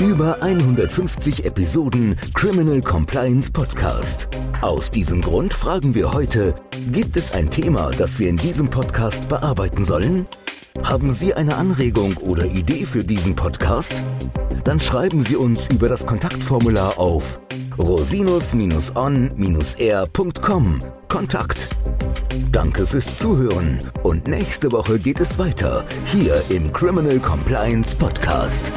Über 150 Episoden Criminal Compliance Podcast. Aus diesem Grund fragen wir heute, gibt es ein Thema, das wir in diesem Podcast bearbeiten sollen? Haben Sie eine Anregung oder Idee für diesen Podcast? Dann schreiben Sie uns über das Kontaktformular auf rosinus-on-r.com Kontakt. Danke fürs Zuhören und nächste Woche geht es weiter hier im Criminal Compliance Podcast.